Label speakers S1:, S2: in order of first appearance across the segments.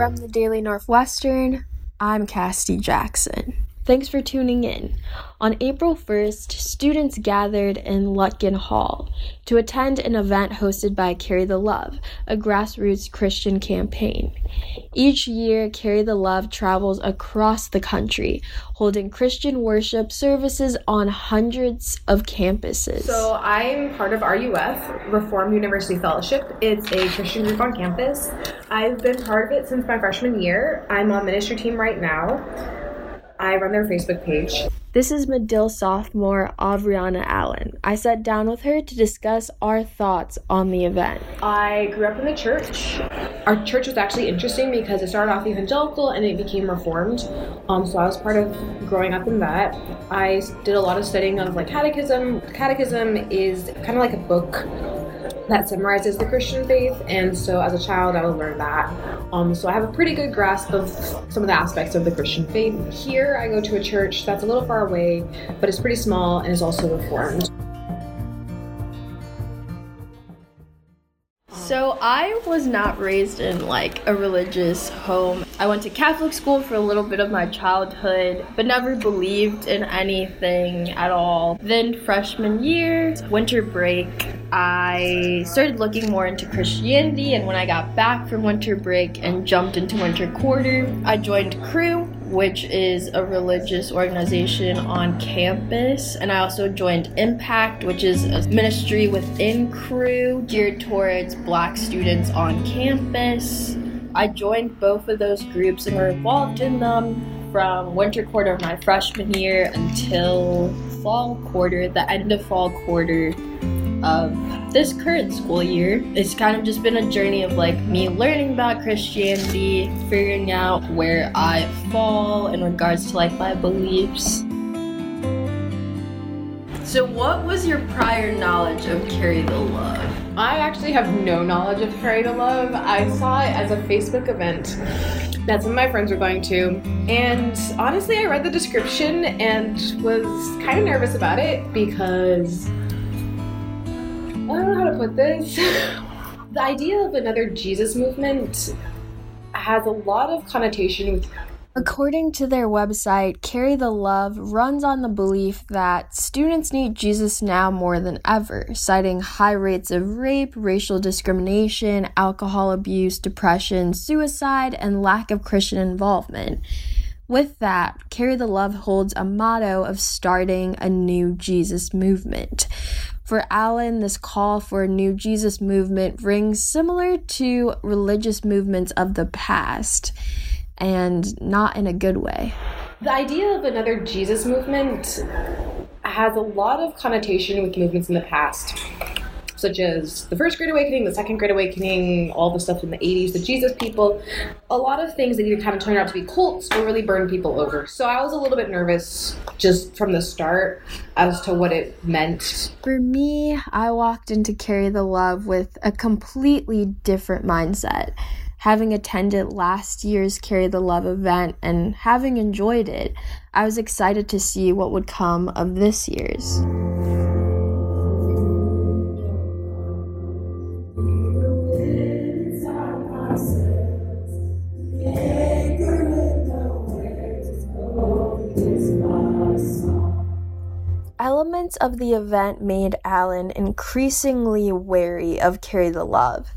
S1: From the Daily Northwestern, I'm Cassie Jackson. Thanks for tuning in. On April 1st, students gathered in Lutkin Hall to attend an event hosted by Carry the Love, a grassroots Christian campaign. Each year, Carry the Love travels across the country, holding Christian worship services on hundreds of campuses.
S2: So, I'm part of RUF, Reformed University Fellowship. It's a Christian group on campus. I've been part of it since my freshman year. I'm on ministry team right now. I run their Facebook page.
S1: This is Medill sophomore Avriana Allen. I sat down with her to discuss our thoughts on the event.
S2: I grew up in the church. Our church was actually interesting because it started off evangelical and it became reformed. Um, so I was part of growing up in that. I did a lot of studying of like catechism. Catechism is kind of like a book that summarizes the Christian faith, and so as a child, I would learn that. Um, so I have a pretty good grasp of some of the aspects of the Christian faith. Here, I go to a church that's a little far away, but it's pretty small and is also reformed.
S1: So I was not raised in like a religious home. I went to Catholic school for a little bit of my childhood, but never believed in anything at all. Then freshman year, winter break, I started looking more into Christianity and when I got back from winter break and jumped into winter quarter, I joined Cru which is a religious organization on campus. And I also joined Impact, which is a ministry within Cru geared towards black students on campus. I joined both of those groups and were involved in them from winter quarter of my freshman year until fall quarter, the end of fall quarter of this current school year. It's kind of just been a journey of like me learning about Christianity, figuring out where I fall in regards to like my beliefs. So, what was your prior knowledge of Carry the Love?
S2: I actually have no knowledge of Carry the Love. I saw it as a Facebook event that some of my friends were going to. And honestly, I read the description and was kind of nervous about it because I don't know how to put this. the idea of another Jesus movement has a lot of connotation with
S1: According to their website, Carry the Love runs on the belief that students need Jesus now more than ever, citing high rates of rape, racial discrimination, alcohol abuse, depression, suicide, and lack of Christian involvement. With that, Carry the Love holds a motto of starting a new Jesus movement. For Allen, this call for a new Jesus movement rings similar to religious movements of the past, and not in a good way.
S2: The idea of another Jesus movement has a lot of connotation with movements in the past such as the first Great Awakening, the second Great Awakening, all the stuff in the 80s, the Jesus people, a lot of things that either kind of turned out to be cults or really burned people over. So I was a little bit nervous just from the start as to what it meant.
S1: For me, I walked into Carry the Love with a completely different mindset having attended last year's Carry the Love event and having enjoyed it, I was excited to see what would come of this year's. Elements of the event made Allen increasingly wary of Carry the Love,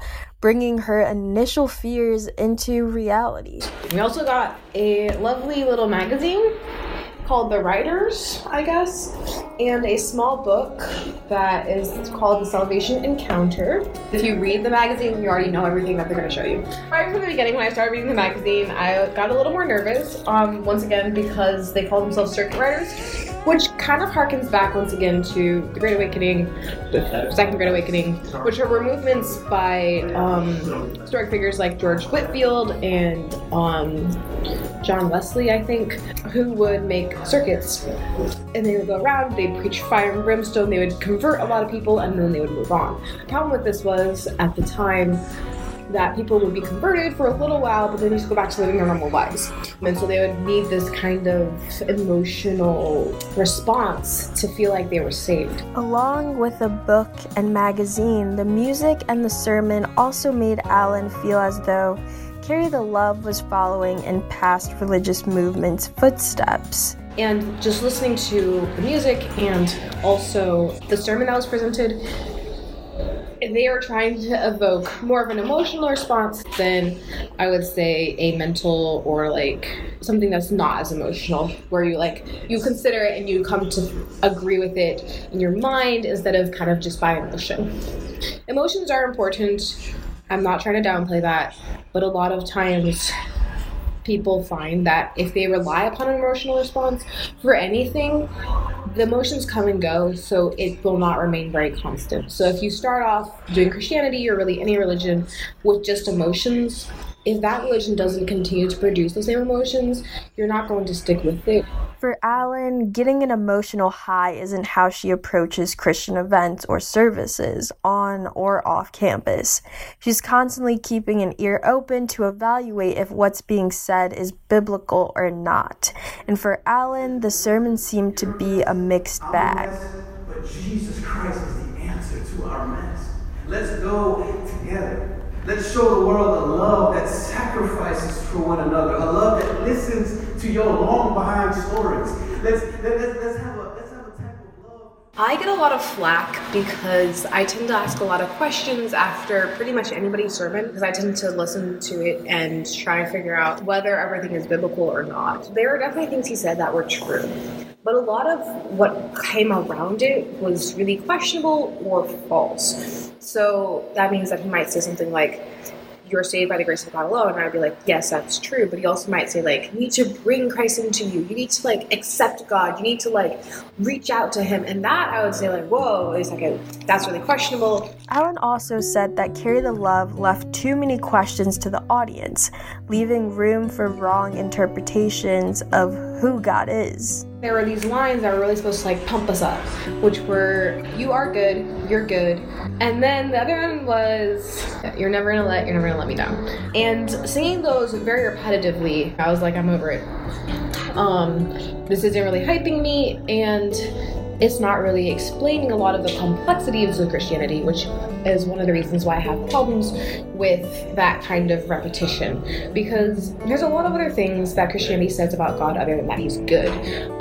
S1: bringing her initial fears into reality.
S2: We also got a lovely little magazine called The Writers, I guess, and a small book that is called The Salvation Encounter. If you read the magazine, you already know everything that they're going to show you. Right from the beginning, when I started reading the magazine, I got a little more nervous, um, once again, because they call themselves circuit riders which kind of harkens back once again to the Great Awakening, the Second Great Awakening, which were movements by um, historic figures like George Whitefield and um, John Wesley, I think, who would make circuits. And they would go around, they'd preach fire and brimstone, they would convert a lot of people, and then they would move on. The problem with this was, at the time, that people would be converted for a little while, but then just go back to living their normal lives. And so they would need this kind of emotional response to feel like they were saved.
S1: Along with the book and magazine, the music and the sermon also made Allen feel as though Carry the Love was following in past religious movements' footsteps.
S2: And just listening to the music and also the sermon that was presented, they are trying to evoke more of an emotional response than I would say a mental or like something that's not as emotional, where you like you consider it and you come to agree with it in your mind instead of kind of just by emotion. Emotions are important. I'm not trying to downplay that, but a lot of times people find that if they rely upon an emotional response for anything, the emotions come and go, so it will not remain very constant. So if you start off doing Christianity or really any religion with just emotions, if that religion doesn't continue to produce the same emotions, you're not going to stick with it.
S1: For Allen, getting an emotional high isn't how she approaches Christian events or services on or off campus. She's constantly keeping an ear open to evaluate if what's being said is biblical or not. And for Allen, the sermon seemed to be a mixed bag.
S3: But Jesus Christ is the answer to our mess. Let's go together. Let's show the world a love that sacrifices for one another, a love that listens to your long behind stories. Let's, let, us let's have a let's have a type of love.
S2: I get a lot of flack because I tend to ask a lot of questions after pretty much anybody's sermon because I tend to listen to it and try and figure out whether everything is biblical or not. There are definitely things he said that were true. But a lot of what came around it was really questionable or false. So that means that he might say something like, you're saved by the grace of God alone. And I'd be like, yes, that's true. But he also might say, like, you need to bring Christ into you. You need to, like, accept God. You need to, like, reach out to him. And that I would say, like, whoa, wait a second. That's really questionable.
S1: Allen also said that Carry the Love left too many questions to the audience, leaving room for wrong interpretations of who God is.
S2: There were these lines that were really supposed to like pump us up, which were "You are good, you're good," and then the other one was "You're never gonna let, you're never gonna let me down." And singing those very repetitively, I was like, I'm over it. Um, this isn't really hyping me, and it's not really explaining a lot of the complexities of Christianity, which is one of the reasons why I have problems with that kind of repetition. Because there's a lot of other things that Christianity says about God other than that He's good.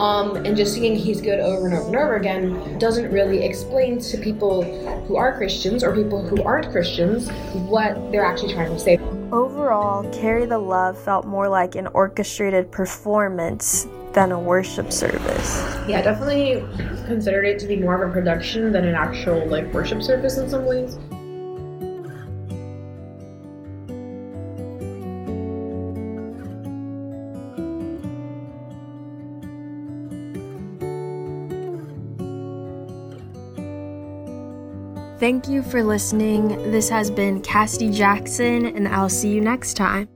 S2: Um, and just seeing He's good over and over and over again doesn't really explain to people who are Christians or people who aren't Christians what they're actually trying to say.
S1: Overall, Carry the Love felt more like an orchestrated performance than a worship service.
S2: Yeah, definitely considered it to be more of a production than an actual like worship service in some ways.
S1: Thank you for listening. This has been Cassidy Jackson, and I'll see you next time.